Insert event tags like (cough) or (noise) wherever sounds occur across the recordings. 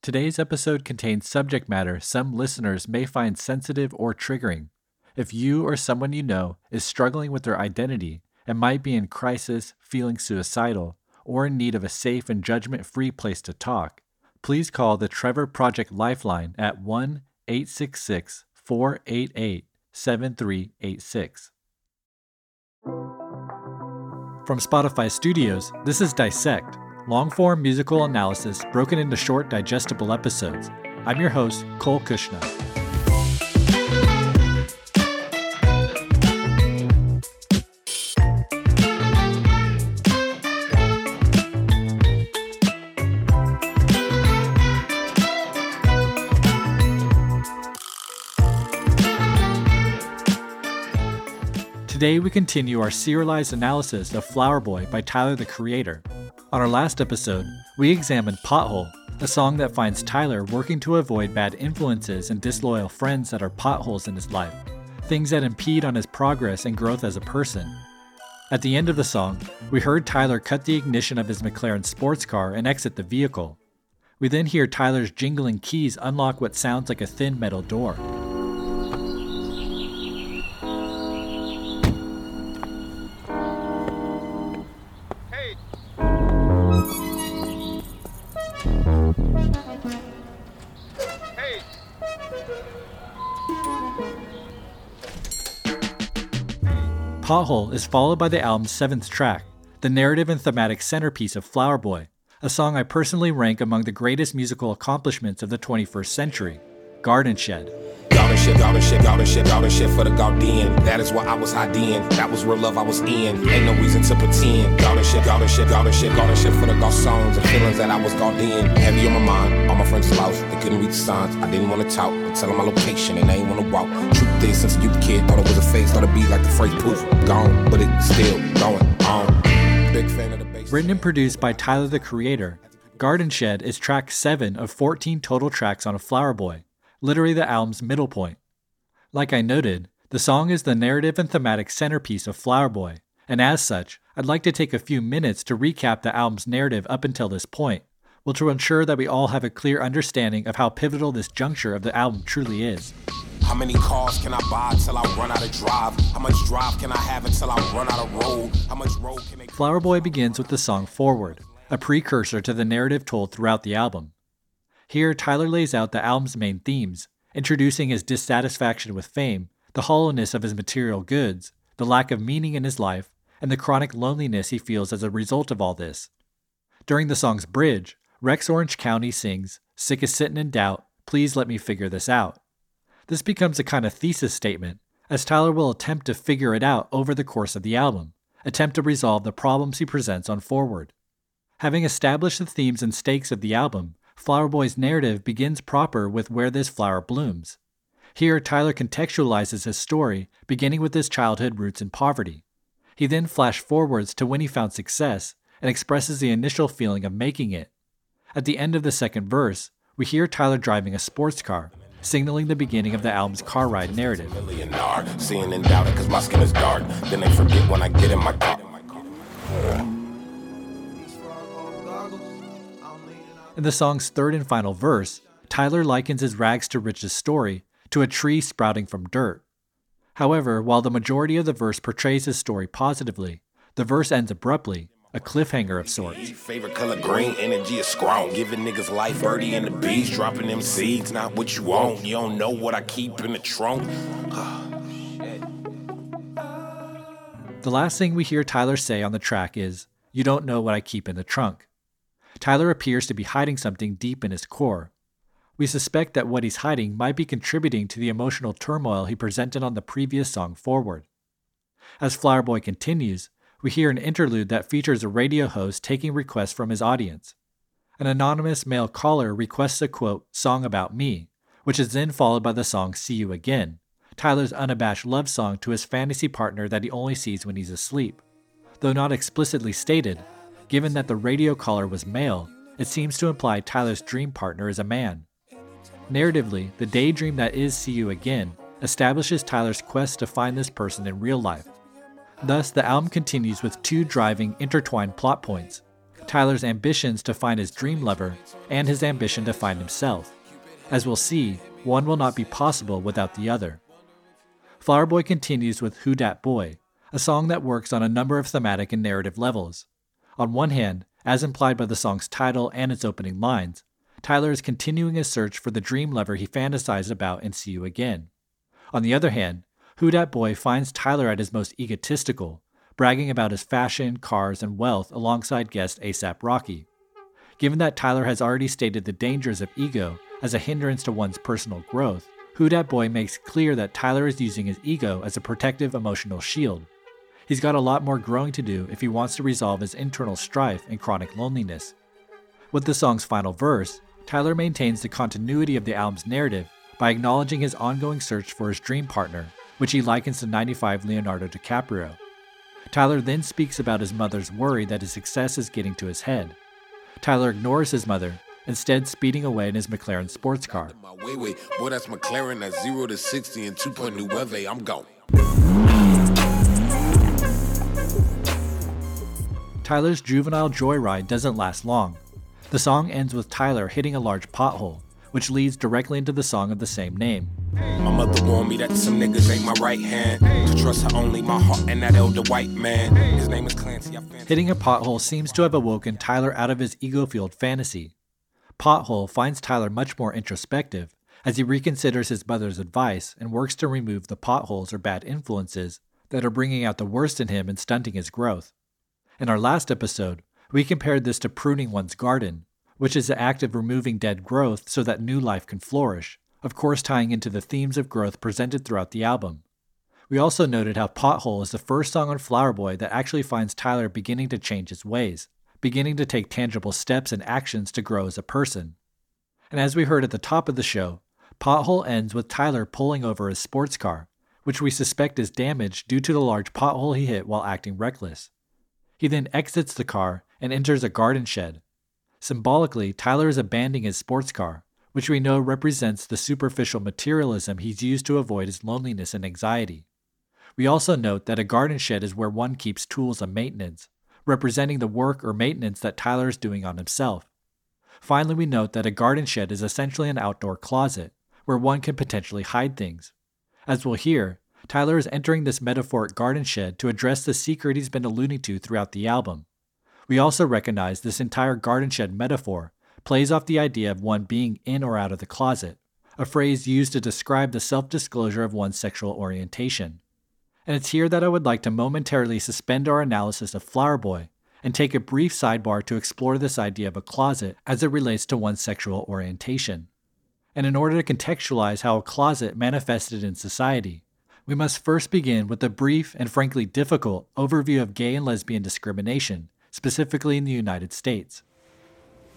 Today's episode contains subject matter some listeners may find sensitive or triggering. If you or someone you know is struggling with their identity and might be in crisis, feeling suicidal, or in need of a safe and judgment free place to talk, please call the Trevor Project Lifeline at 1 866 488 7386. From Spotify Studios, this is Dissect, long form musical analysis broken into short, digestible episodes. I'm your host, Cole Cuchna. Today, we continue our serialized analysis of Flower Boy by Tyler the Creator. On our last episode, we examined Pothole, a song that finds Tyler working to avoid bad influences and disloyal friends that are potholes in his life, things that impede on his progress and growth as a person. At the end of the song, we heard Tyler cut the ignition of his McLaren sports car and exit the vehicle. We then hear Tyler's jingling keys unlock what sounds like a thin metal door. Pothole is followed by the album's seventh track, the narrative and thematic centerpiece of Flower Boy, a song I personally rank among the greatest musical accomplishments of the 21st century, Garden Shed. Garden shit, garden shit, garden shit, garden shit for the Guardian. That is why I was hiding. That was real love I was in. Ain't no reason to pretend. Garden shit, garden shit, garden shit, garden shit for the garçons and feelings that I was Guardian. Heavy on my mind, all my friends lost. They couldn't read the signs. I didn't want to talk. I tell them my location and they ain't want to walk. Truth is, since a youth kid, thought it was a face, thought it'd be like the phrase poof, gone, but it's still going on. Big fan of the bass. Written and produced by Tyler the Creator, Garden Shed is track 7 of 14 total tracks on a Flower Boy, literally the album's middle point. Like I noted, the song is the narrative and thematic centerpiece of Flower Boy, and as such, I'd like to take a few minutes to recap the album's narrative up until this point, which will ensure that we all have a clear understanding of how pivotal this juncture of the album truly is. How many cars can I buy till I run out of drive? How much drive can I have until I run out of road? How much road can they Flower Boy begins with the song Forward, a precursor to the narrative told throughout the album. Here, Tyler lays out the album's main themes, introducing his dissatisfaction with fame, the hollowness of his material goods, the lack of meaning in his life, and the chronic loneliness he feels as a result of all this. During the song's bridge, Rex Orange County sings, Sick of sitting in doubt, please let me figure this out. This becomes a kind of thesis statement, as Tyler will attempt to figure it out over the course of the album, attempt to resolve the problems he presents on Forward. Having established the themes and stakes of the album, Flower Boy's narrative begins proper with where this flower blooms. Here, Tyler contextualizes his story, beginning with his childhood roots in poverty. He then flash forwards to when he found success and expresses the initial feeling of making it. At the end of the second verse, we hear Tyler driving a sports car, signaling the beginning of the album's car ride narrative. Seeing and doubting cause my skin is dark. Then they forget when I get in my car. In the song's third and final verse, Tyler likens his rags to riches story to a tree sprouting from dirt. However, while the majority of the verse portrays his story positively, the verse ends abruptly, a cliffhanger of sorts. Favorite color green, energy is strong. Giving niggas life, birdie and the bees, dropping them seeds, not what you want. You don't know what I keep in the trunk. the last thing we hear Tyler say on the track is, You don't know what I keep in the trunk. Tyler appears to be hiding something deep in his core. We suspect that what he's hiding might be contributing to the emotional turmoil he presented on the previous song Forward. As Flower Boy continues, we hear an interlude that features a radio host taking requests from his audience. An anonymous male caller requests a quote, song about me, which is then followed by the song See You Again, Tyler's unabashed love song to his fantasy partner that he only sees when he's asleep. Though not explicitly stated, given that the radio caller was male, it seems to imply Tyler's dream partner is a man. Narratively, the daydream that is See You Again establishes Tyler's quest to find this person in real life, Thus, the album continues with two driving, intertwined plot points Tyler's ambitions to find his dream lover and his ambition to find himself. As we'll see, one will not be possible without the other. Flower Boy continues with Who Dat Boy, a song that works on a number of thematic and narrative levels. On one hand, as implied by the song's title and its opening lines, Tyler is continuing his search for the dream lover he fantasized about in See You Again. On the other hand, who Dat Boy finds Tyler at his most egotistical, bragging about his fashion, cars, and wealth alongside guest ASAP Rocky. Given that Tyler has already stated the dangers of ego as a hindrance to one's personal growth, Who Dat Boy makes clear that Tyler is using his ego as a protective emotional shield. He's got a lot more growing to do if he wants to resolve his internal strife and chronic loneliness. With the song's final verse, Tyler maintains the continuity of the album's narrative by acknowledging his ongoing search for his dream partner which he likens to 95 Leonardo DiCaprio. Tyler then speaks about his mother's worry that his success is getting to his head. Tyler ignores his mother, instead speeding away in his McLaren sports car. Wait, wait, boy, that's McLaren at 0 to 60 and 2.9. I'm gone. Tyler's juvenile joyride doesn't last long. The song ends with Tyler hitting a large pothole, which leads directly into the song of the same name. My mother warned me that some niggas ain't my right hand. To trust her only my heart and that elder white man. His name is Clancy. Hitting a pothole seems to have awoken Tyler out of his ego fueled fantasy. Pothole finds Tyler much more introspective as he reconsiders his mother's advice and works to remove the potholes or bad influences that are bringing out the worst in him and stunting his growth. In our last episode, we compared this to pruning one's garden, which is the act of removing dead growth so that new life can flourish of course, tying into the themes of growth presented throughout the album. We also noted how Pothole is the first song on Flower Boy that actually finds Tyler beginning to change his ways, beginning to take tangible steps and actions to grow as a person. And as we heard at the top of the show, Pothole ends with Tyler pulling over his sports car, which we suspect is damaged due to the large pothole he hit while acting reckless. He then exits the car and enters a garden shed. Symbolically, Tyler is abandoning his sports car, which we know represents the superficial materialism he's used to avoid his loneliness and anxiety. We also note that a garden shed is where one keeps tools of maintenance, representing the work or maintenance that Tyler is doing on himself. Finally, we note that a garden shed is essentially an outdoor closet, where one can potentially hide things. As we'll hear, Tyler is entering this metaphoric garden shed to address the secret he's been alluding to throughout the album. We also recognize this entire garden shed metaphor plays off the idea of one being in or out of the closet, a phrase used to describe the self disclosure of one's sexual orientation. And it's here that I would like to momentarily suspend our analysis of Flower Boy and take a brief sidebar to explore this idea of a closet as it relates to one's sexual orientation. And in order to contextualize how a closet manifested in society, we must first begin with a brief and frankly difficult overview of gay and lesbian discrimination, specifically in the United States.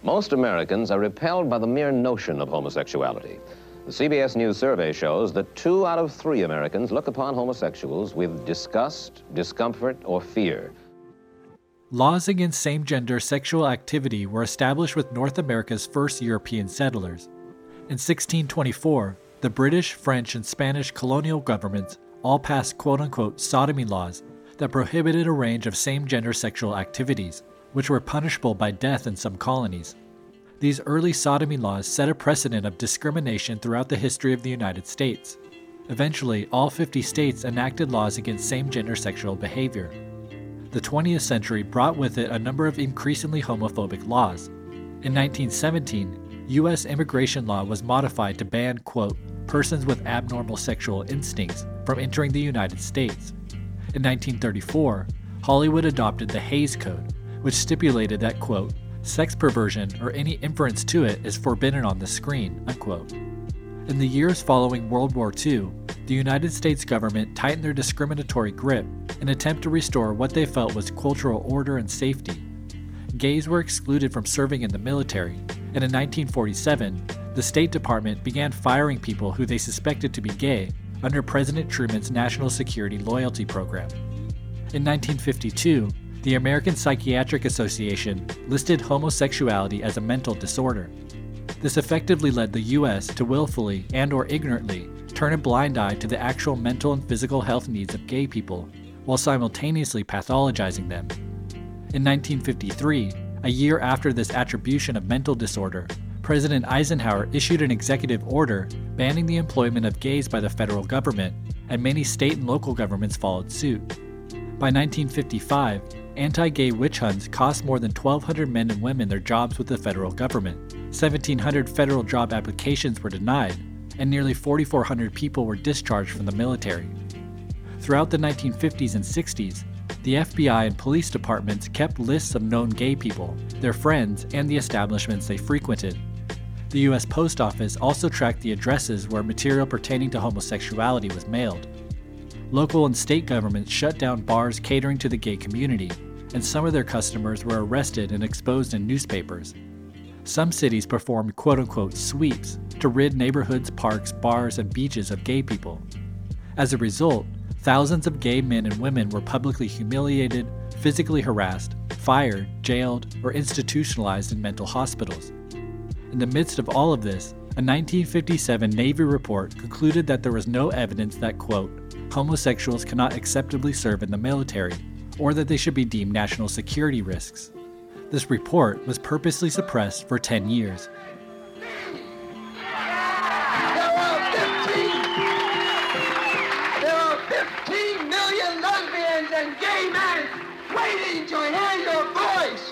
Most Americans are repelled by the mere notion of homosexuality. The CBS News survey shows that two out of three Americans look upon homosexuals with disgust, discomfort, or fear. Laws against same gender sexual activity were established with North America's first European settlers. In 1624, the British, French, and Spanish colonial governments all passed quote unquote sodomy laws that prohibited a range of same gender sexual activities which were punishable by death in some colonies. These early sodomy laws set a precedent of discrimination throughout the history of the United States. Eventually, all 50 states enacted laws against same gender sexual behavior. the 20th century brought with it a number of increasingly homophobic laws. In 1917, U.S. immigration law was modified to ban, quote, persons with abnormal sexual instincts from entering the United States. In 1934, Hollywood adopted the Hays Code, which stipulated that, quote, sex perversion or any inference to it is forbidden on the screen, unquote. In the years following World War II, the United States government tightened their discriminatory grip in an attempt to restore what they felt was cultural order and safety. Gays were excluded from serving in the military, and in 1947, the State Department began firing people who they suspected to be gay under President Truman's National Security Loyalty Program. In 1952, the American Psychiatric Association listed homosexuality as a mental disorder. This effectively led the US to willfully and or ignorantly turn a blind eye to the actual mental and physical health needs of gay people while simultaneously pathologizing them. In 1953, a year after this attribution of mental disorder, President Eisenhower issued an executive order banning the employment of gays by the federal government, and many state and local governments followed suit. By 1955, anti gay witch hunts cost more than 1,200 men and women their jobs with the federal government. 1,700 federal job applications were denied, and nearly 4,400 people were discharged from the military. Throughout the 1950s and 60s, the FBI and police departments kept lists of known gay people, their friends, and the establishments they frequented. The U.S. Post Office also tracked the addresses where material pertaining to homosexuality was mailed. Local and state governments shut down bars catering to the gay community, and some of their customers were arrested and exposed in newspapers. Some cities performed quote unquote sweeps to rid neighborhoods, parks, bars, and beaches of gay people. As a result, thousands of gay men and women were publicly humiliated, physically harassed, fired, jailed, or institutionalized in mental hospitals. In the midst of all of this, a 1957 Navy report concluded that there was no evidence that, quote, homosexuals cannot acceptably serve in the military, or that they should be deemed national security risks. This report was purposely suppressed for 10 years. And gay men waiting to hear your voice.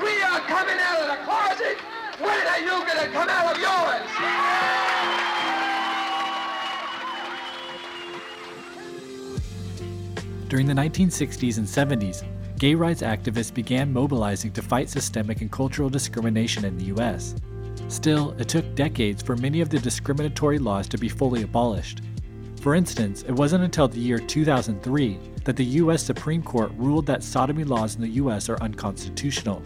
We are coming out of the closet. When are you going to come out of yours? During the 1960s and 70s, gay rights activists began mobilizing to fight systemic and cultural discrimination in the US. Still, it took decades for many of the discriminatory laws to be fully abolished. For instance, it wasn't until the year 2003 that the US Supreme Court ruled that sodomy laws in the US are unconstitutional.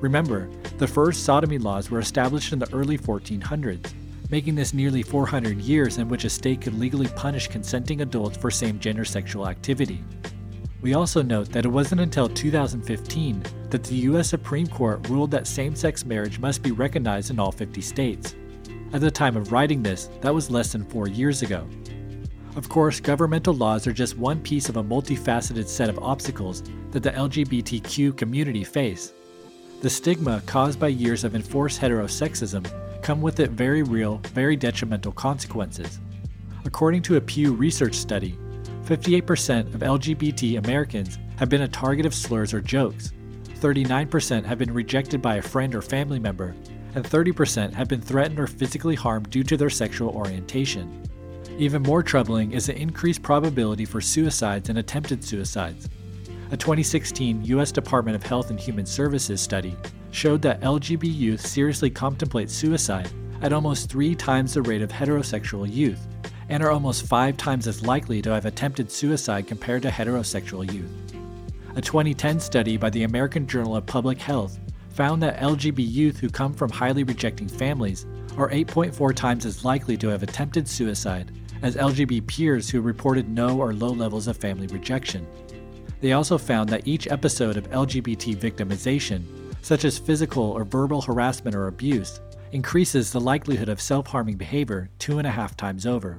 Remember, the first sodomy laws were established in the early 1400s, making this nearly 400 years in which a state could legally punish consenting adults for same gender sexual activity. We also note that it wasn't until 2015 that the US Supreme Court ruled that same sex marriage must be recognized in all 50 states. At the time of writing this, that was less than four years ago. Of course, governmental laws are just one piece of a multifaceted set of obstacles that the LGBTQ community face. The stigma caused by years of enforced heterosexism come with it very real, very detrimental consequences. According to a Pew Research study, 58% of LGBT Americans have been a target of slurs or jokes, 39% have been rejected by a friend or family member, and 30% have been threatened or physically harmed due to their sexual orientation. Even more troubling is the increased probability for suicides and attempted suicides. A 2016 U.S. Department of Health and Human Services study showed that LGB youth seriously contemplate suicide at almost three times the rate of heterosexual youth, and are almost five times as likely to have attempted suicide compared to heterosexual youth. A 2010 study by the American Journal of Public Health found that LGB youth who come from highly rejecting families are 8.4 times as likely to have attempted suicide as LGB peers who reported no or low levels of family rejection. They also found that each episode of LGBT victimization, such as physical or verbal harassment or abuse, increases the likelihood of self harming behavior two and a half times over.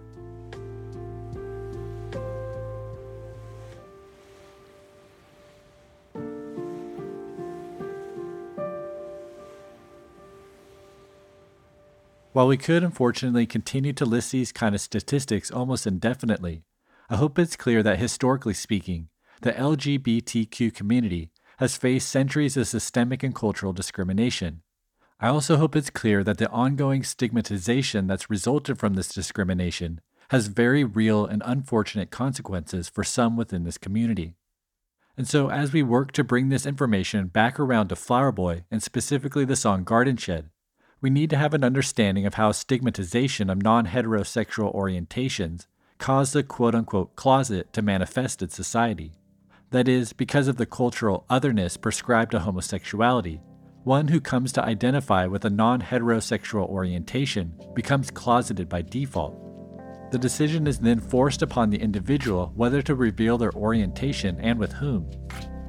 While we could unfortunately continue to list these kind of statistics almost indefinitely, I hope it's clear that historically speaking, the LGBTQ community has faced centuries of systemic and cultural discrimination. I also hope it's clear that the ongoing stigmatization that's resulted from this discrimination has very real and unfortunate consequences for some within this community. And so, as we work to bring this information back around to Flower Boy and specifically the song Garden Shed, we need to have an understanding of how stigmatization of non heterosexual orientations caused the quote unquote closet to manifest in society. That is, because of the cultural otherness prescribed to homosexuality, one who comes to identify with a non heterosexual orientation becomes closeted by default. The decision is then forced upon the individual whether to reveal their orientation and with whom.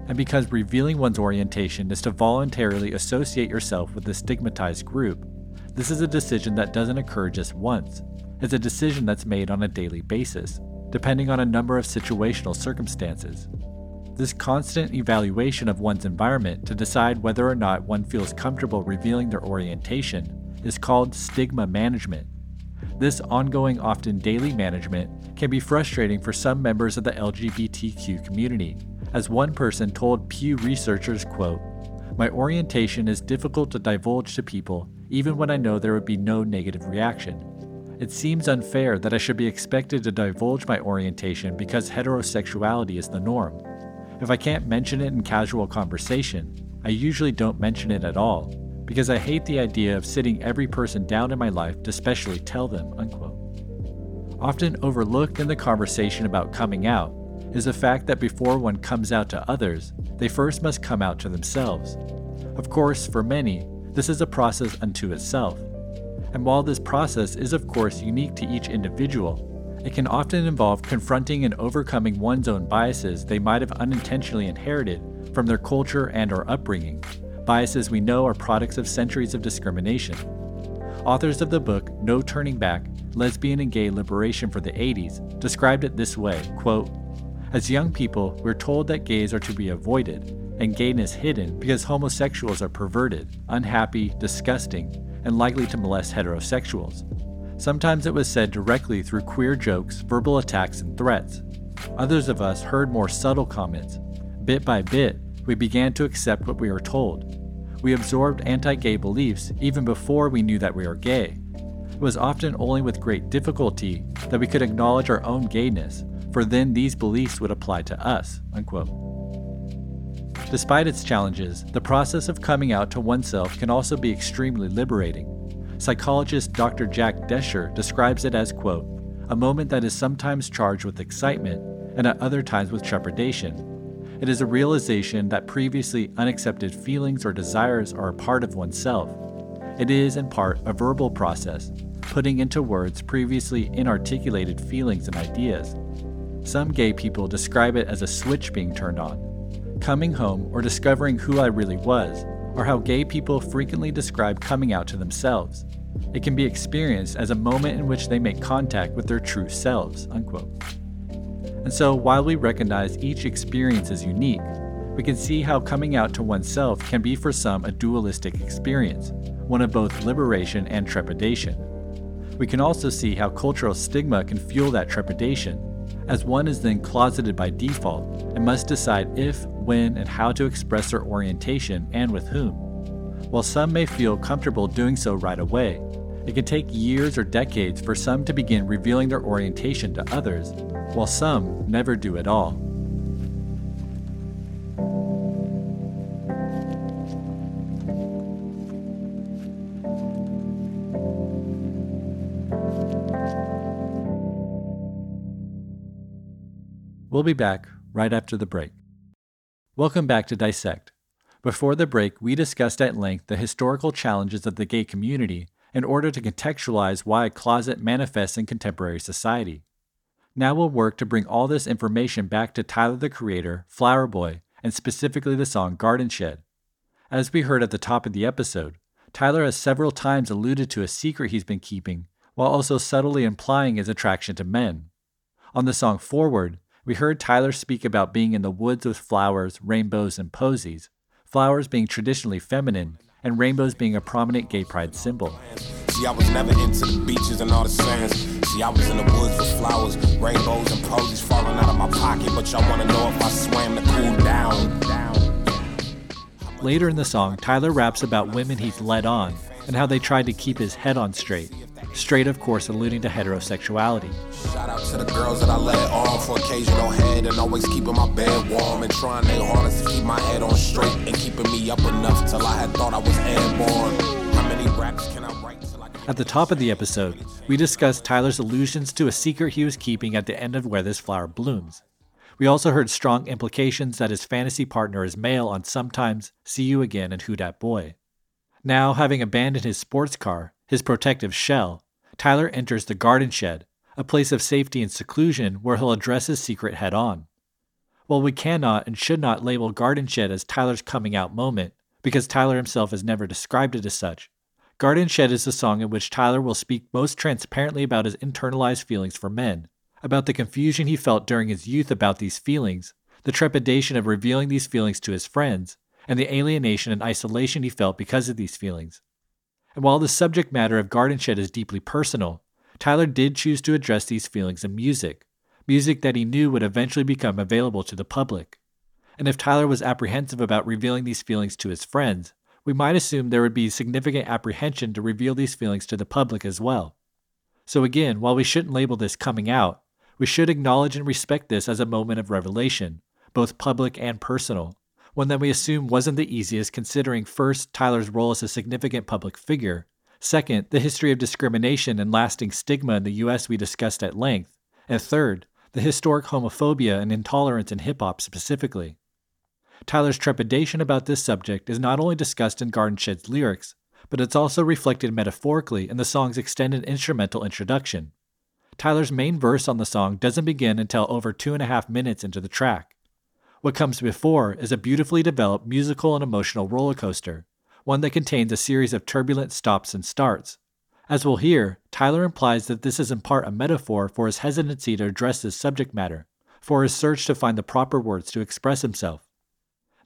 And because revealing one's orientation is to voluntarily associate yourself with a stigmatized group, this is a decision that doesn't occur just once. It's a decision that's made on a daily basis, depending on a number of situational circumstances. This constant evaluation of one's environment to decide whether or not one feels comfortable revealing their orientation is called stigma management. This ongoing, often daily management can be frustrating for some members of the LGBTQ community. As one person told Pew researchers, quote, "My orientation is difficult to divulge to people even when I know there would be no negative reaction. It seems unfair that I should be expected to divulge my orientation because heterosexuality is the norm. If I can't mention it in casual conversation, I usually don't mention it at all, because I hate the idea of sitting every person down in my life to specially tell them. Unquote. Often overlooked in the conversation about coming out is the fact that before one comes out to others, they first must come out to themselves. Of course, for many, this is a process unto itself. And while this process is, of course, unique to each individual, it can often involve confronting and overcoming one's own biases they might have unintentionally inherited from their culture and or upbringing, biases we know are products of centuries of discrimination. Authors of the book No Turning Back: Lesbian and Gay Liberation for the 80s described it this way, quote, "As young people, we're told that gays are to be avoided and gayness hidden because homosexuals are perverted, unhappy, disgusting, and likely to molest heterosexuals. Sometimes it was said directly through queer jokes, verbal attacks, and threats. Others of us heard more subtle comments. Bit by bit, we began to accept what we were told. We absorbed anti gay beliefs even before we knew that we were gay. It was often only with great difficulty that we could acknowledge our own gayness, for then these beliefs would apply to us. Unquote. Despite its challenges, the process of coming out to oneself can also be extremely liberating. Psychologist Dr. Jack Drescher describes it as, quote, a moment that is sometimes charged with excitement and at other times with trepidation. It is a realization that previously unaccepted feelings or desires are a part of oneself. It is, in part, a verbal process, putting into words previously inarticulated feelings and ideas. Some gay people describe it as a switch being turned on. Coming home or discovering who I really was are how gay people frequently describe coming out to themselves. It can be experienced as a moment in which they make contact with their true selves. Unquote. And so, while we recognize each experience is unique, we can see how coming out to oneself can be for some a dualistic experience, one of both liberation and trepidation. We can also see how cultural stigma can fuel that trepidation, as one is then closeted by default and must decide if, when, and how to express their orientation and with whom. While some may feel comfortable doing so right away, it can take years or decades for some to begin revealing their orientation to others, while some never do at all. We'll be back right after the break. Welcome back to Dissect. Before the break, we discussed at length the historical challenges of the gay community in order to contextualize why a closet manifests in contemporary society. Now we'll work to bring all this information back to Tyler the Creator, Flower Boy, and specifically the song Garden Shed. As we heard at the top of the episode, Tyler has several times alluded to a secret he's been keeping, while also subtly implying his attraction to men. On the song Forward, we heard Tyler speak about being in the woods with flowers, rainbows, and posies, flowers being traditionally feminine, and rainbows being a prominent gay pride symbol. See, I was never into the beaches and all the sands. See, I was in the woods with flowers, rainbows, and posies falling out of my pocket. But y'all wanna know if I swam to cool down. Later in the song, Tyler raps about women he's led on and how they tried to keep his head on straight. Straight, of course, alluding to heterosexuality. Shout out to the girls that I let on for occasional and always keeping my bed warm and trying their hardest to keep my head on straight and keeping me up enough till I had thought I was airborne. How many raps can I write till I At the top of the episode, we discussed Tyler's allusions to a secret he was keeping at the end of Where This Flower Blooms. We also heard strong implications that his fantasy partner is male on Sometimes, See You Again, and Who Dat Boy. Now, having abandoned his sports car, his protective shell, Tyler enters the garden shed, a place of safety and seclusion where he'll address his secret head on. While we cannot and should not label Garden Shed as Tyler's coming out moment, because Tyler himself has never described it as such, Garden Shed is the song in which Tyler will speak most transparently about his internalized feelings for men, about the confusion he felt during his youth about these feelings, the trepidation of revealing these feelings to his friends, and the alienation and isolation he felt because of these feelings. And while the subject matter of Garden Shed is deeply personal, Tyler did choose to address these feelings in music, music that he knew would eventually become available to the public. And if Tyler was apprehensive about revealing these feelings to his friends, we might assume there would be significant apprehension to reveal these feelings to the public as well. So again, while we shouldn't label this coming out, we should acknowledge and respect this as a moment of revelation, both public and personal, one that we assume wasn't the easiest considering first Tyler's role as a significant public figure, second, the history of discrimination and lasting stigma in the US we discussed at length, and third, the historic homophobia and intolerance in hip hop specifically. Tyler's trepidation about this subject is not only discussed in Garden Shed's lyrics, but it's also reflected metaphorically in the song's extended instrumental introduction. Tyler's main verse on the song doesn't begin until over two and a half minutes into the track. What comes before is a beautifully developed musical and emotional roller coaster, one that contains a series of turbulent stops and starts. As we'll hear, Tyler implies that this is in part a metaphor for his hesitancy to address this subject matter, for his search to find the proper words to express himself.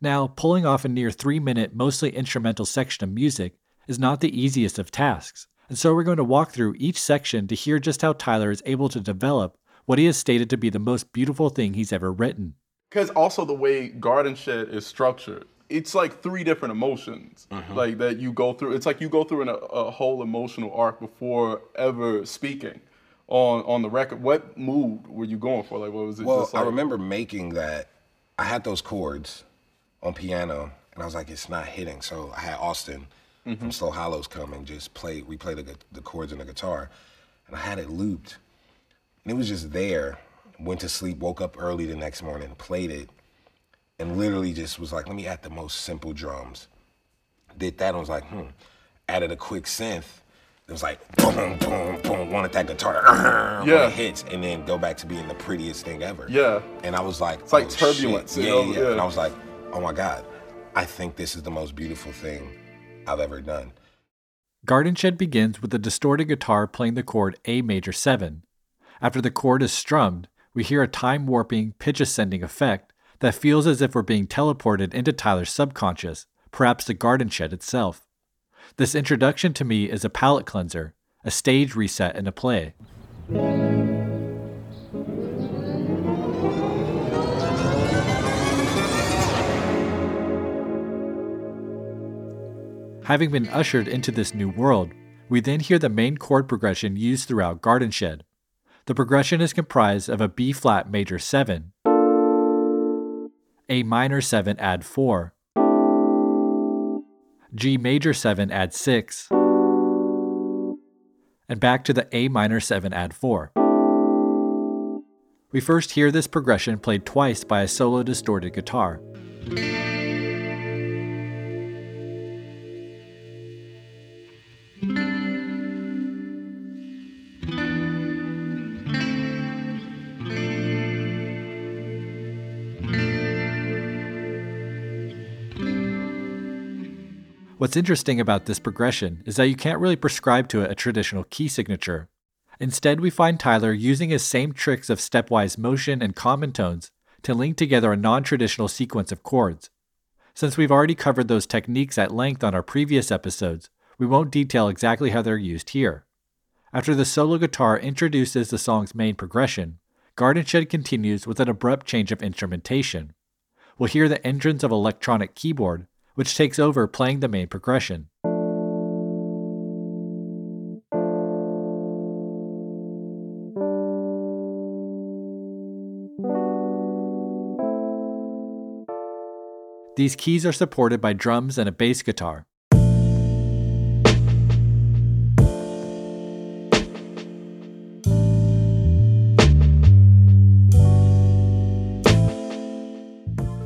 Now, pulling off a near three minute, mostly instrumental section of music is not the easiest of tasks, and so we're going to walk through each section to hear just how Tyler is able to develop what he has stated to be the most beautiful thing he's ever written. Because also the way Garden Shed is structured, it's like three different emotions mm-hmm. like that you go through. It's like you go through an, a, a whole emotional arc before ever speaking on on the record. What mood were you going for? Like, what was it? Well, just like, I remember making that. I had those chords on piano, and I was like, it's not hitting. So I had Austin from mm-hmm. Slow Hollows come and just play, replay the, the chords on the guitar, and I had it looped, and it was just there. Went to sleep, woke up early the next morning, played it, and literally just was like, let me add the most simple drums. Did that, and was like, hmm. Added a quick synth. It was like boom, boom, boom. Wanted that guitar to (laughs) Yeah. it hits, and then go back to being the prettiest thing ever. Yeah. And I was like, It's like oh, turbulence, shit. you Yeah, know? yeah, yeah. Yeah. And I was like, oh my God, I think this is the most beautiful thing I've ever done. Garden Shed begins with a distorted guitar playing the chord A major 7. After the chord is strummed, we hear a time warping, pitch ascending effect that feels as if we're being teleported into Tyler's subconscious, perhaps the Garden Shed itself. This introduction to me is a palate cleanser, a stage reset in a play. Having been ushered into this new world, we then hear the main chord progression used throughout Garden Shed. The progression is comprised of a B flat major 7, A minor 7 add 4, G major 7 add 6, and back to the A minor 7 add 4. We first hear this progression played twice by a solo distorted guitar. What's interesting about this progression is that you can't really prescribe to it a traditional key signature. Instead, we find Tyler using his same tricks of stepwise motion and common tones to link together a non traditional sequence of chords. Since we've already covered those techniques at length on our previous episodes, We won't detail exactly how they're used here. After the solo guitar introduces the song's main progression, Garden Shed continues with an abrupt change of instrumentation. We'll hear the entrance of electronic keyboard, which takes over playing the main progression. These keys are supported by drums and a bass guitar.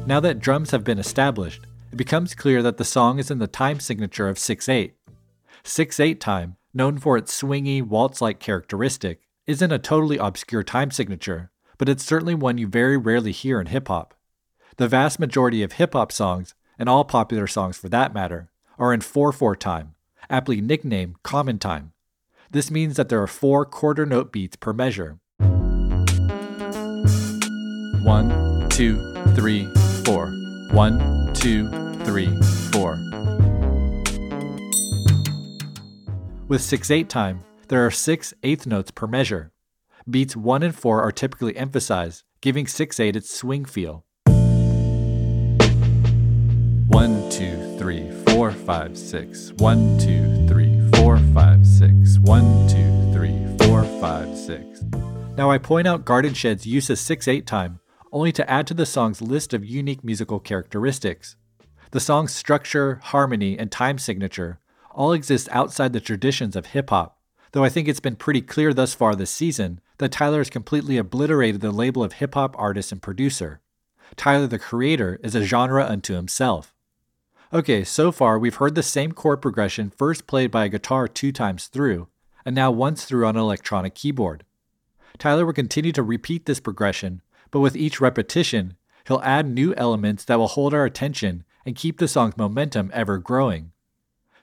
Now that drums have been established, it becomes clear that the song is in the time signature of 6 8. 6 8 time, known for its swingy, waltz like characteristic, isn't a totally obscure time signature, but it's certainly one you very rarely hear in hip hop. The vast majority of hip hop songs, and all popular songs for that matter, are in 4 4 time, aptly nicknamed common time. This means that there are four quarter note beats per measure. One, two, three, four. One, two, three, four. With 6 8 time, there are six eighth notes per measure. Beats 1 and 4 are typically emphasized, giving 6 8 its swing feel. 1, 2, 3, 4, 5, 6. 1, 2, 3, 4, 5, 6. 1, 2, 3, 4, 5, 6. Now I point out Garden Shed's use of 6 8 time only to add to the song's list of unique musical characteristics. The song's structure, harmony, and time signature all exist outside the traditions of hip hop, though I think it's been pretty clear thus far this season that Tyler has completely obliterated the label of hip hop artist and producer. Tyler the Creator is a genre unto himself. Okay, so far we've heard the same chord progression first played by a guitar two times through, and now once through on an electronic keyboard. Tyler will continue to repeat this progression but with each repetition, he'll add new elements that will hold our attention and keep the song's momentum ever growing.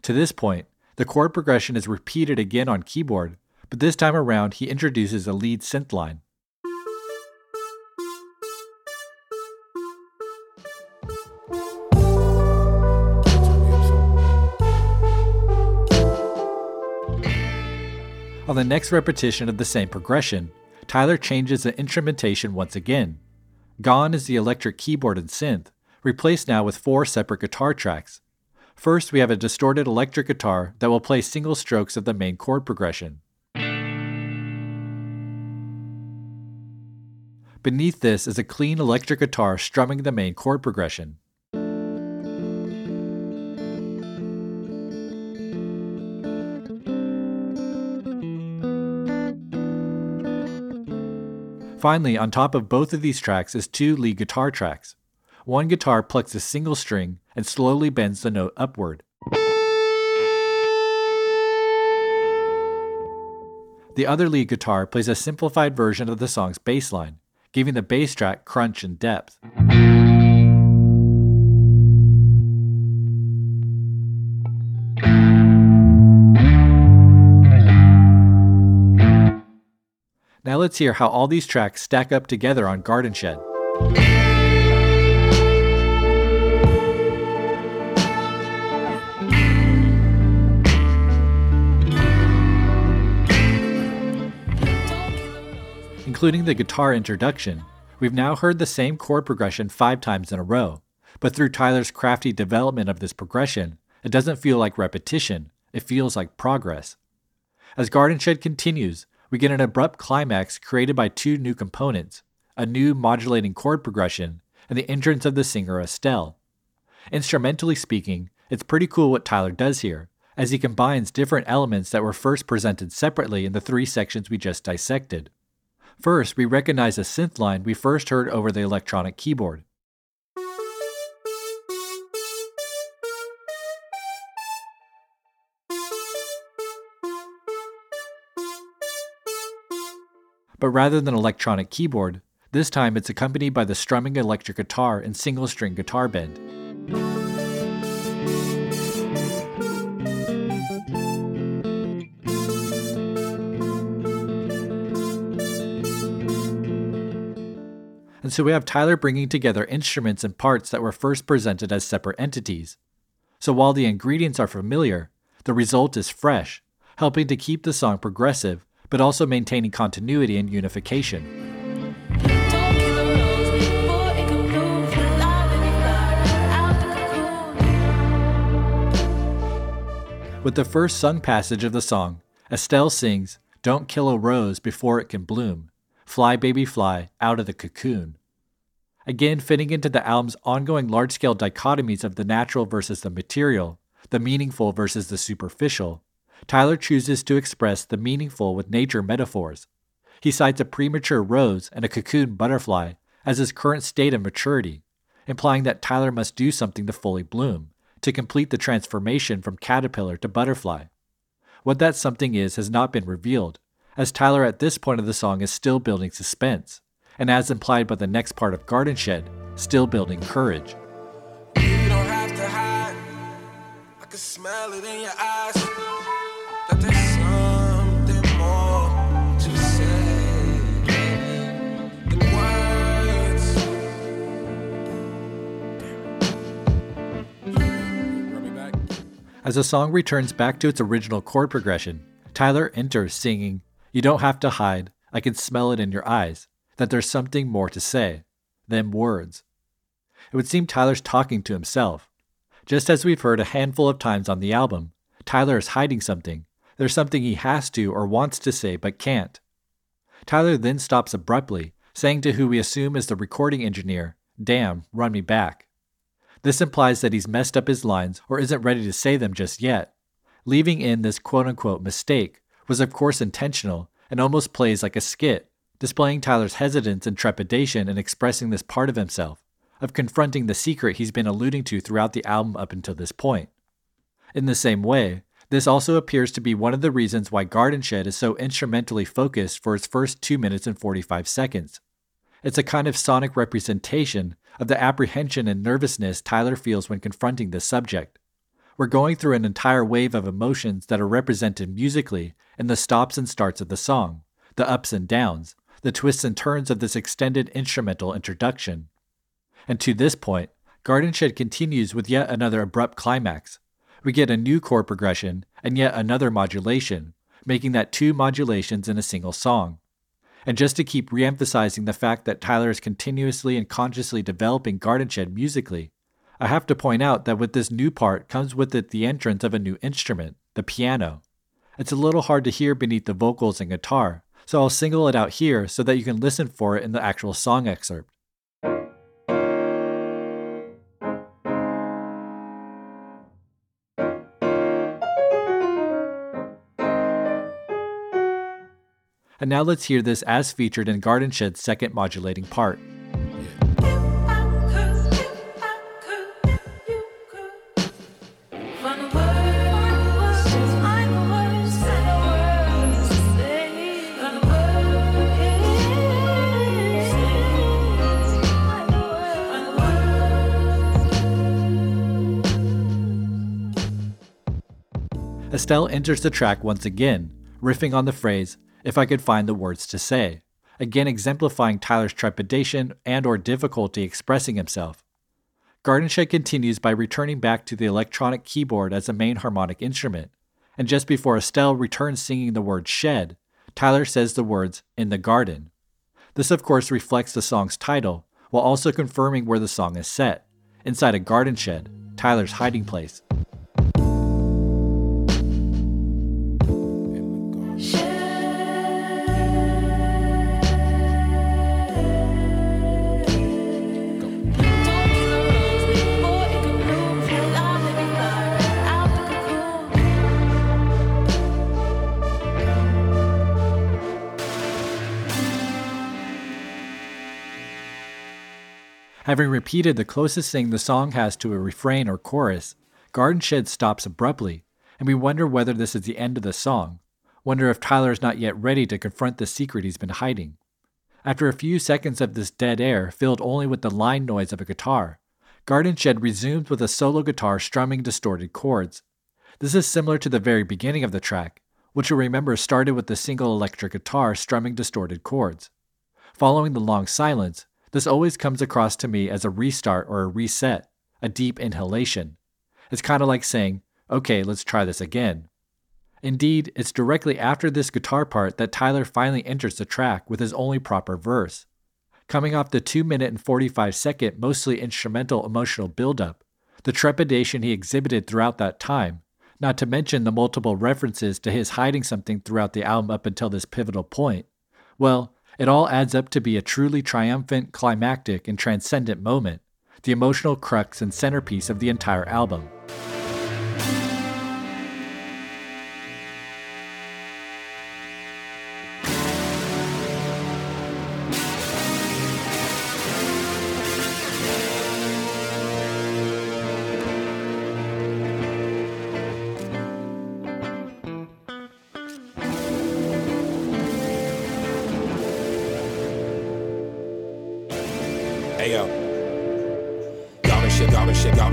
To this point, the chord progression is repeated again on keyboard, but this time around he introduces a lead synth line. On the next repetition of the same progression, Tyler changes the instrumentation once again. Gone is the electric keyboard and synth, replaced now with four separate guitar tracks. First, we have a distorted electric guitar that will play single strokes of the main chord progression. Beneath this is a clean electric guitar strumming the main chord progression. Finally, on top of both of these tracks is two lead guitar tracks. One guitar plucks a single string and slowly bends the note upward. The other lead guitar plays a simplified version of the song's bass line, giving the bass track crunch and depth. Now let's hear how all these tracks stack up together on Garden Shed. Including the guitar introduction, we've now heard the same chord progression five times in a row, but through Tyler's crafty development of this progression, it doesn't feel like repetition, it feels like progress. As Garden Shed continues, we get an abrupt climax created by two new components a new modulating chord progression and the entrance of the singer Estelle. Instrumentally speaking, it's pretty cool what Tyler does here, as he combines different elements that were first presented separately in the three sections we just dissected. First, we recognize a synth line we first heard over the electronic keyboard. But rather than electronic keyboard, this time it's accompanied by the strumming electric guitar and single string guitar bend. And so we have Tyler bringing together instruments and parts that were first presented as separate entities. So while the ingredients are familiar, the result is fresh, helping to keep the song progressive but also maintaining continuity and unification. With the first sung passage of the song, Estelle sings, Don't kill a rose before it can bloom. Fly, baby, fly, out of the cocoon. Again, fitting into the album's ongoing large scale dichotomies of the natural versus the material, the meaningful versus the superficial, Tyler chooses to express the meaningful with nature metaphors. He cites a premature rose and a cocoon butterfly as his current state of maturity, implying that Tyler must do something to fully bloom, to complete the transformation from caterpillar to butterfly. What that something is has not been revealed, as Tyler at this point of the song is still building suspense, and as implied by the next part of Garden Shed, still building courage. You don't have to hide. I can smell it in your eyes. That there's something more to say than words. Run me back. As the song returns back to its original chord progression, Tyler enters singing, You don't have to hide, I can smell it in your eyes, that there's something more to say than words. It would seem Tyler's talking to himself. Just as we've heard a handful of times on the album, Tyler is hiding something. There's something he has to or wants to say but can't. Tyler then stops abruptly, saying to who we assume is the recording engineer, Damn, run me back. This implies that he's messed up his lines or isn't ready to say them just yet. Leaving in this quote unquote mistake was, of course, intentional and almost plays like a skit, displaying Tyler's hesitance and trepidation in expressing this part of himself, of confronting the secret he's been alluding to throughout the album up until this point. In the same way, this also appears to be one of the reasons why Garden Shed is so instrumentally focused for its first 2 minutes and 45 seconds. It's a kind of sonic representation of the apprehension and nervousness Tyler feels when confronting this subject. We're going through an entire wave of emotions that are represented musically in the stops and starts of the song, the ups and downs, the twists and turns of this extended instrumental introduction. And to this point, Garden Shed continues with yet another abrupt climax. We get a new chord progression and yet another modulation, making that two modulations in a single song. And just to keep re-emphasizing the fact that Tyler is continuously and consciously developing Garden Shed musically, I have to point out that with this new part comes with it the entrance of a new instrument, the piano. It's a little hard to hear beneath the vocals and guitar, so I'll single it out here so that you can listen for it in the actual song excerpt. And now let's hear this as featured in Garden Shed's second modulating part. Estelle enters the track once again, riffing on the phrase, if I could find the words to say, again exemplifying Tyler's trepidation and or difficulty expressing himself. Garden Shed continues by returning back to the electronic keyboard as a main harmonic instrument, and just before Estelle returns singing the word shed, Tyler says the words in the garden. This of course reflects the song's title, while also confirming where the song is set, inside a garden shed, Tyler's hiding place. Having repeated the closest thing the song has to a refrain or chorus, Garden Shed stops abruptly, and we wonder whether this is the end of the song, wonder if Tyler is not yet ready to confront the secret he's been hiding. After a few seconds of this dead air filled only with the line noise of a guitar, Garden Shed resumes with a solo guitar strumming distorted chords. This is similar to the very beginning of the track, which you'll remember started with the single electric guitar strumming distorted chords. Following the long silence, this always comes across to me as a restart or a reset, a deep inhalation. It's kind of like saying, okay, let's try this again. Indeed, it's directly after this guitar part that Tyler finally enters the track with his only proper verse. Coming off the 2 minute and 45 second mostly instrumental emotional buildup, the trepidation he exhibited throughout that time, not to mention the multiple references to his hiding something throughout the album up until this pivotal point, well, it all adds up to be a truly triumphant, climactic, and transcendent moment, the emotional crux and centerpiece of the entire album.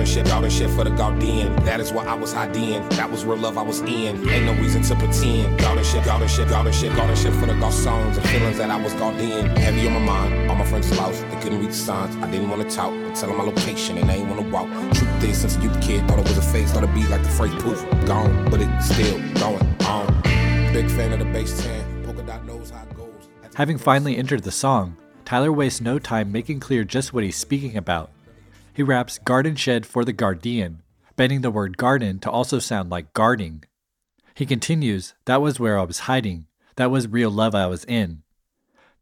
Shit, garden shit, shit for the Gaudian. That is why I was hiding. That was real love I was in. Ain't no reason to pretend. Garden shit, garden shit, garden shit, garden shit for the garçons. The feelings that I was Gaudian. Heavy on my mind. All my friends lost. They couldn't read the signs. I didn't want to talk. I tell them my location and they ain't want to walk. Truth is, since a youth kid, thought it was a phase. Thought it'd be like the phrase poof. Gone, but it's still going on. Big fan of the bass 10. Polka dot knows how it goes. Having finally entered the song, Tyler wastes no time making clear just what he's speaking about. He raps garden shed for the guardian, bending the word garden to also sound like guarding. He continues, That was where I was hiding. That was real love I was in.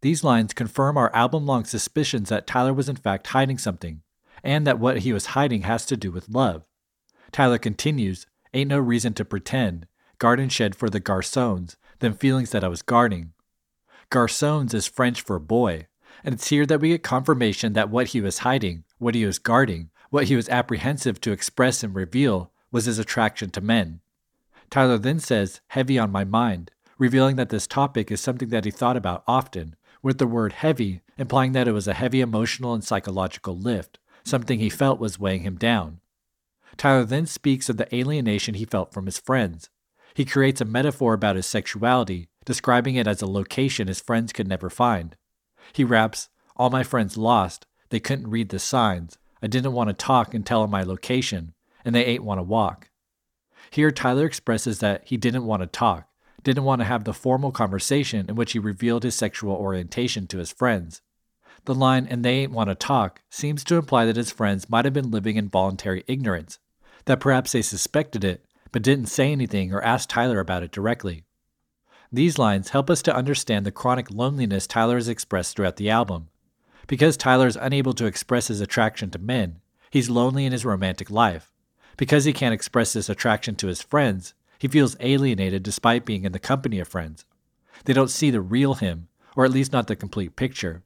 These lines confirm our album long suspicions that Tyler was in fact hiding something, and that what he was hiding has to do with love. Tyler continues, Ain't no reason to pretend. Garden shed for the garçons, them feelings that I was guarding. Garçons is French for boy, and it's here that we get confirmation that what he was hiding, what he was guarding, what he was apprehensive to express and reveal was his attraction to men. Tyler then says, heavy on my mind, revealing that this topic is something that he thought about often, with the word heavy implying that it was a heavy emotional and psychological lift, something he felt was weighing him down. Tyler then speaks of the alienation he felt from his friends. He creates a metaphor about his sexuality, describing it as a location his friends could never find. He raps, All my friends lost. They couldn't read the signs. I didn't want to talk and tell them my location, and they ain't want to walk. Here, Tyler expresses that he didn't want to talk, didn't want to have the formal conversation in which he revealed his sexual orientation to his friends. The line, and they ain't want to talk, seems to imply that his friends might have been living in voluntary ignorance, that perhaps they suspected it, but didn't say anything or ask Tyler about it directly. These lines help us to understand the chronic loneliness Tyler has expressed throughout the album. Because Tyler is unable to express his attraction to men, he's lonely in his romantic life. Because he can't express this attraction to his friends, he feels alienated despite being in the company of friends. They don't see the real him, or at least not the complete picture.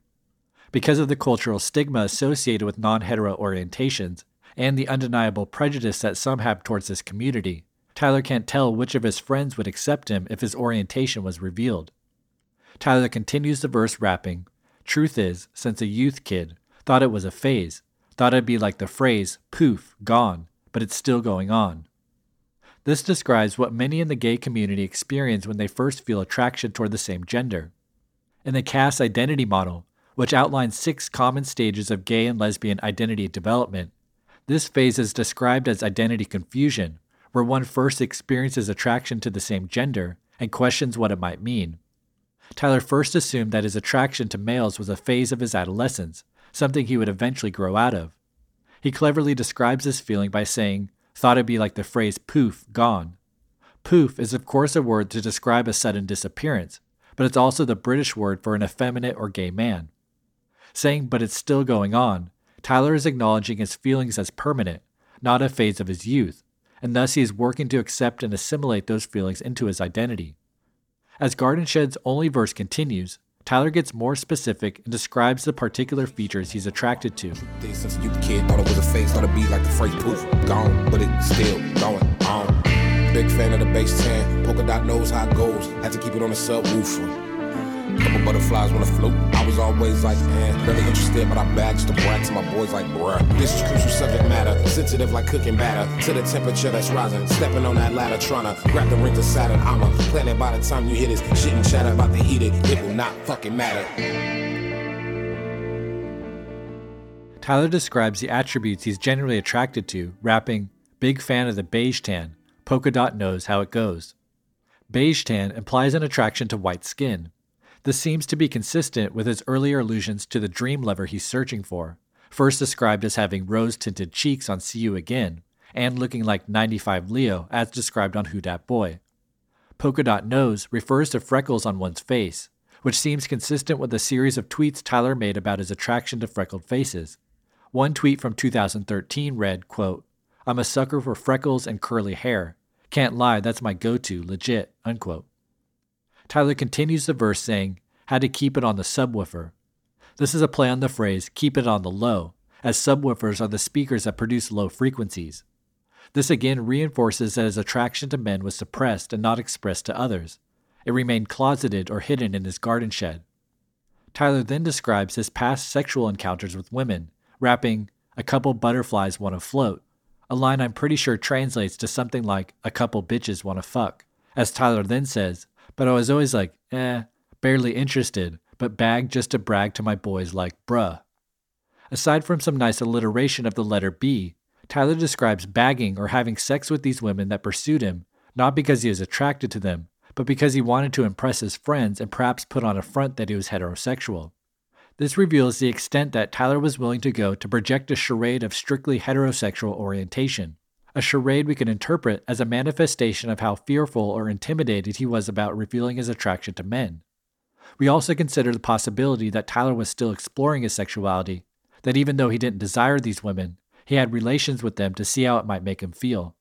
Because of the cultural stigma associated with non hetero orientations and the undeniable prejudice that some have towards this community, Tyler can't tell which of his friends would accept him if his orientation was revealed. Tyler continues the verse rapping Truth is, since a youth kid, thought it was a phase, thought it'd be like the phrase, poof, gone, but it's still going on. This describes what many in the gay community experience when they first feel attraction toward the same gender. In the Cass identity model, which outlines six common stages of gay and lesbian identity development, this phase is described as identity confusion, where one first experiences attraction to the same gender and questions what it might mean. Tyler first assumed that his attraction to males was a phase of his adolescence, something he would eventually grow out of. He cleverly describes this feeling by saying, thought it'd be like the phrase poof, gone. Poof is, of course, a word to describe a sudden disappearance, but it's also the British word for an effeminate or gay man. Saying, but it's still going on, Tyler is acknowledging his feelings as permanent, not a phase of his youth, and thus he is working to accept and assimilate those feelings into his identity. As Garden Shed's only verse continues, Tyler gets more specific and describes the particular features he's attracted to. Since a youth kid, thought it was a phase, thought it'd be like the phrase poof, gone, but it's still going on. Big fan of the bass 10, polka dot knows how it goes, had to keep it on the subwoofer. Couple butterflies wanna float. I was always like, eh, really interested, but I bags the brat to my boys like, bruh. This is crucial subject matter, sensitive like cooking batter. To the temperature that's rising, stepping on that ladder, trying to grab the rings of Saturn. I'm a planet by the time you hear this shit and chatter about the heat it, it will not fucking matter. Tyler describes the attributes he's generally attracted to, rapping, Big fan of the beige tan, Polka Dot knows how it goes. Beige tan implies an attraction to white skin. This seems to be consistent with his earlier allusions to the dream lover he's searching for, first described as having rose tinted cheeks on See You Again, and looking like 95 Leo as described on Who Dat Boy. Polka Dot Nose refers to freckles on one's face, which seems consistent with a series of tweets Tyler made about his attraction to freckled faces. One tweet from 2013 read, quote, I'm a sucker for freckles and curly hair. Can't lie, that's my go to, legit, unquote. Tyler continues the verse saying, had to keep it on the subwoofer. This is a play on the phrase, keep it on the low, as subwoofers are the speakers that produce low frequencies. This again reinforces that his attraction to men was suppressed and not expressed to others. It remained closeted or hidden in his garden shed. Tyler then describes his past sexual encounters with women, rapping, A couple butterflies want to float, a line I'm pretty sure translates to something like, A couple bitches want to fuck. As Tyler then says, But I was always like, eh, barely interested, but bagged just to brag to my boys like, bruh. Aside from some nice alliteration of the letter B, Tyler describes bagging or having sex with these women that pursued him, not because he was attracted to them, but because he wanted to impress his friends and perhaps put on a front that he was heterosexual. This reveals the extent that Tyler was willing to go to project a charade of strictly heterosexual orientation, a charade we can interpret as a manifestation of how fearful or intimidated he was about revealing his attraction to men. We also consider the possibility that Tyler was still exploring his sexuality, that even though he didn't desire these women, he had relations with them to see how it might make him feel.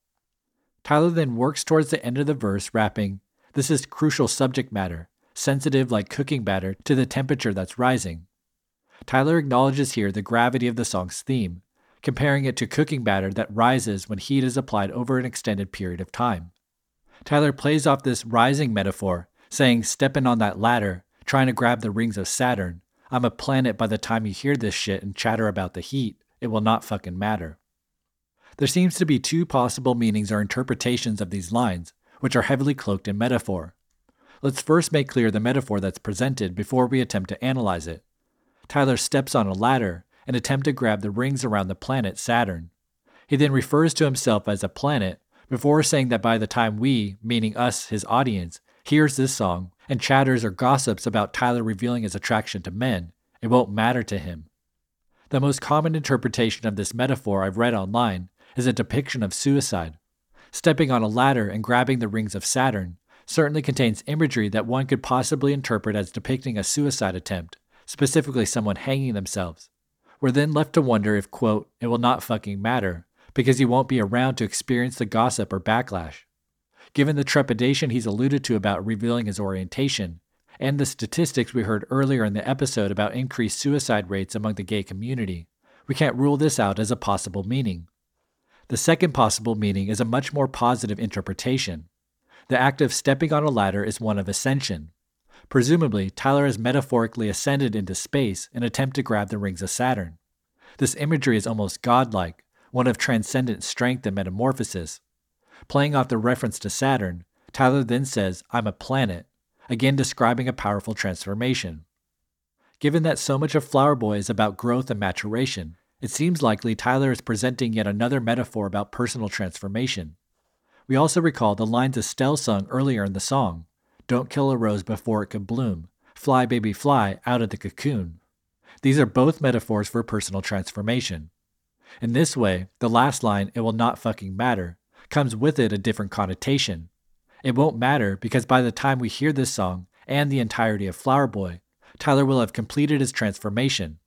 Tyler then works towards the end of the verse, rapping, This is crucial subject matter, sensitive like cooking batter to the temperature that's rising. Tyler acknowledges here the gravity of the song's theme, comparing it to cooking batter that rises when heat is applied over an extended period of time. Tyler plays off this rising metaphor, saying, Stepping on that ladder, trying to grab the rings of Saturn. I'm a planet by the time you hear this shit and chatter about the heat it will not fucking matter. There seems to be two possible meanings or interpretations of these lines, which are heavily cloaked in metaphor. Let's first make clear the metaphor that's presented before we attempt to analyze it. Tyler steps on a ladder and attempt to grab the rings around the planet Saturn. He then refers to himself as a planet before saying that by the time we, meaning us, his audience, hears this song and chatters or gossips about Tyler revealing his attraction to men, it won't matter to him. The most common interpretation of this metaphor I've read online is a depiction of suicide. Stepping on a ladder and grabbing the rings of Saturn certainly contains imagery that one could possibly interpret as depicting a suicide attempt, specifically someone hanging themselves. We're then left to wonder if, quote, it will not fucking matter, because he won't be around to experience the gossip or backlash. Given the trepidation he's alluded to about revealing his orientation, and the statistics we heard earlier in the episode about increased suicide rates among the gay community, we can't rule this out as a possible meaning. The second possible meaning is a much more positive interpretation. The act of stepping on a ladder is one of ascension. Presumably, Tyler has metaphorically ascended into space in attempt to grab the rings of Saturn. This imagery is almost godlike, one of transcendent strength and metamorphosis. Playing off the reference to Saturn, Tyler then says, I'm a planet, again describing a powerful transformation. Given that so much of Flower Boy is about growth and maturation, it seems likely Tyler is presenting yet another metaphor about personal transformation. We also recall the lines Estelle sung earlier in the song Don't kill a rose before it can bloom, fly, baby, fly out of the cocoon. These are both metaphors for personal transformation. In this way, the last line, it will not fucking matter, comes with it a different connotation, it won't matter because by the time we hear this song and the entirety of Flower Boy, Tyler will have completed his transformation.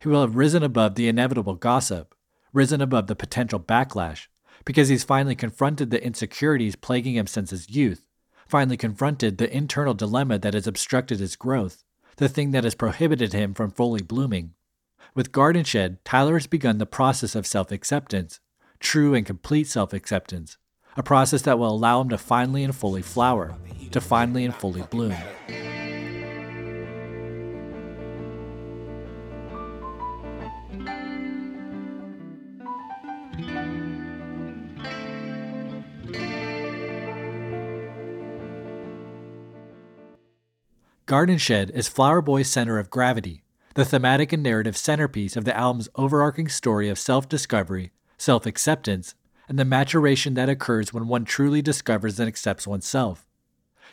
He will have risen above the inevitable gossip, risen above the potential backlash, because he's finally confronted the insecurities plaguing him since his youth, finally confronted the internal dilemma that has obstructed his growth, the thing that has prohibited him from fully blooming. With Garden Shed, Tyler has begun the process of self acceptance, true and complete self acceptance, a process that will allow him to finally and fully flower, to finally and fully bloom. Garden Shed is Flower Boy's center of gravity, the thematic and narrative centerpiece of the album's overarching story of self discovery, self acceptance, and the maturation that occurs when one truly discovers and accepts oneself.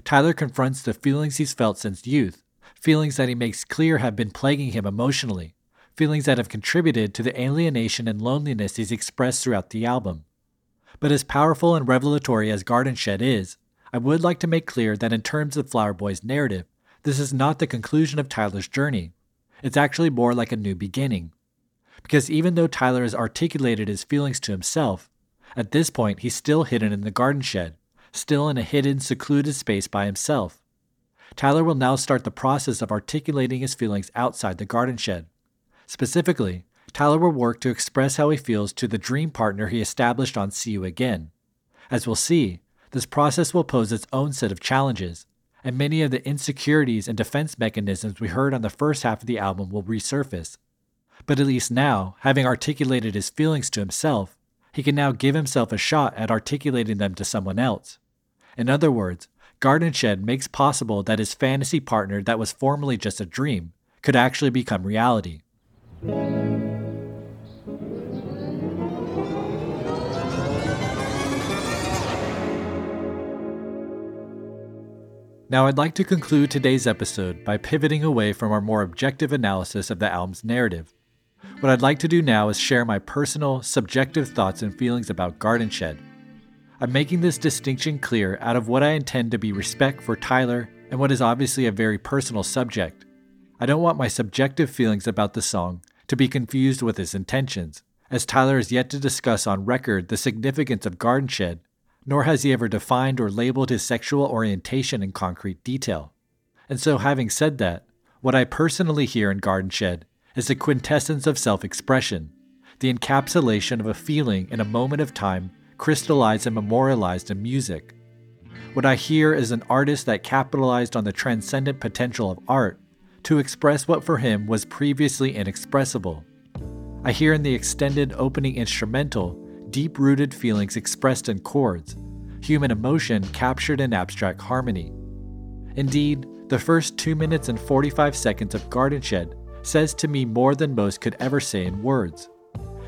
Tyler confronts the feelings he's felt since youth, feelings that he makes clear have been plaguing him emotionally, feelings that have contributed to the alienation and loneliness he's expressed throughout the album. But as powerful and revelatory as Garden Shed is, I would like to make clear that in terms of Flower Boy's narrative, this is not the conclusion of Tyler's journey. It's actually more like a new beginning. Because even though Tyler has articulated his feelings to himself, at this point he's still hidden in the garden shed, still in a hidden, secluded space by himself. Tyler will now start the process of articulating his feelings outside the garden shed. Specifically, Tyler will work to express how he feels to the dream partner he established on See You Again. As we'll see, this process will pose its own set of challenges, and many of the insecurities and defense mechanisms we heard on the first half of the album will resurface. But at least now, having articulated his feelings to himself, he can now give himself a shot at articulating them to someone else. In other words, Garden Shed makes possible that his fantasy partner that was formerly just a dream could actually become reality. Now, I'd like to conclude today's episode by pivoting away from our more objective analysis of the album's narrative. What I'd like to do now is share my personal, subjective thoughts and feelings about Garden Shed. I'm making this distinction clear out of what I intend to be respect for Tyler and what is obviously a very personal subject. I don't want my subjective feelings about the song to be confused with his intentions, as Tyler has yet to discuss on record the significance of Garden Shed nor has he ever defined or labeled his sexual orientation in concrete detail. And so, having said that, what I personally hear in Garden Shed is the quintessence of self expression, the encapsulation of a feeling in a moment of time crystallized and memorialized in music. What I hear is an artist that capitalized on the transcendent potential of art to express what for him was previously inexpressible. I hear in the extended opening instrumental deep rooted feelings expressed in chords, human emotion captured in abstract harmony. Indeed, the first 2 minutes and 45 seconds of Garden Shed says to me more than most could ever say in words.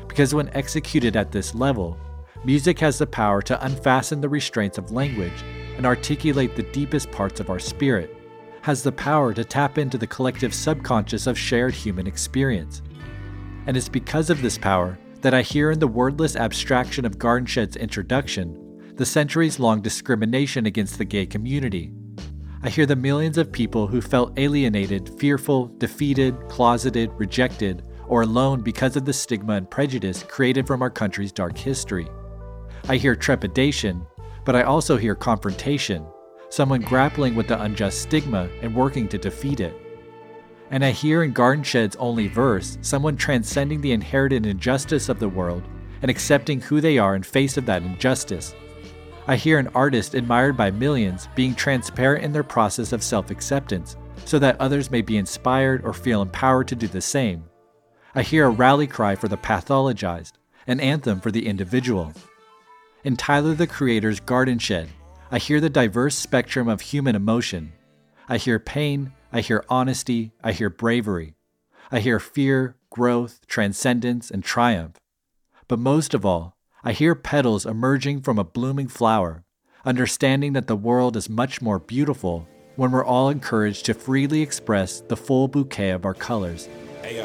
Because when executed at this level, music has the power to unfasten the restraints of language and articulate the deepest parts of our spirit, has the power to tap into the collective subconscious of shared human experience. And it's because of this power that I hear in the wordless abstraction of Garden Shed's introduction the centuries long discrimination against the gay community. I hear the millions of people who felt alienated, fearful, defeated, closeted, rejected, or alone because of the stigma and prejudice created from our country's dark history. I hear trepidation, but I also hear confrontation, someone grappling with the unjust stigma and working to defeat it. And I hear in Garden Shed's only verse someone transcending the inherited injustice of the world and accepting who they are in face of that injustice. I hear an artist admired by millions being transparent in their process of self acceptance so that others may be inspired or feel empowered to do the same. I hear a rally cry for the pathologized, an anthem for the individual. In Tyler the Creator's Garden Shed, I hear the diverse spectrum of human emotion. I hear pain, I hear honesty, I hear bravery. I hear fear, growth, transcendence, and triumph. But most of all, I hear petals emerging from a blooming flower, understanding that the world is much more beautiful when we're all encouraged to freely express the full bouquet of our colors. Hey,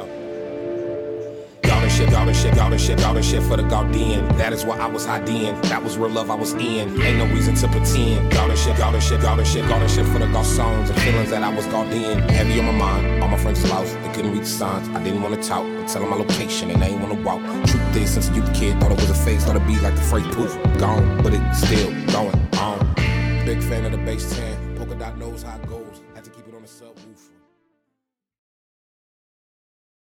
shit, Gaudian shit, Gaudian shit, Gaudian shit for the Gaudian. That is why I was hiding. That was real love I was in. Ain't no reason to pretend. Gaudian shit, Gaudian shit, Gaudian shit, Gaudian shit for the Gaud songs and feelings that I was Gaudian. Heavy on my mind. All my friends lost. They couldn't read the signs. I didn't want to talk. I tell them my location and they ain't want to walk. Truth is, since a youth kid, thought it was a phase, thought it'd be like the phrase poof. Gone, but it's still going on. Big fan of the bass 10. Polka dot knows how it goes.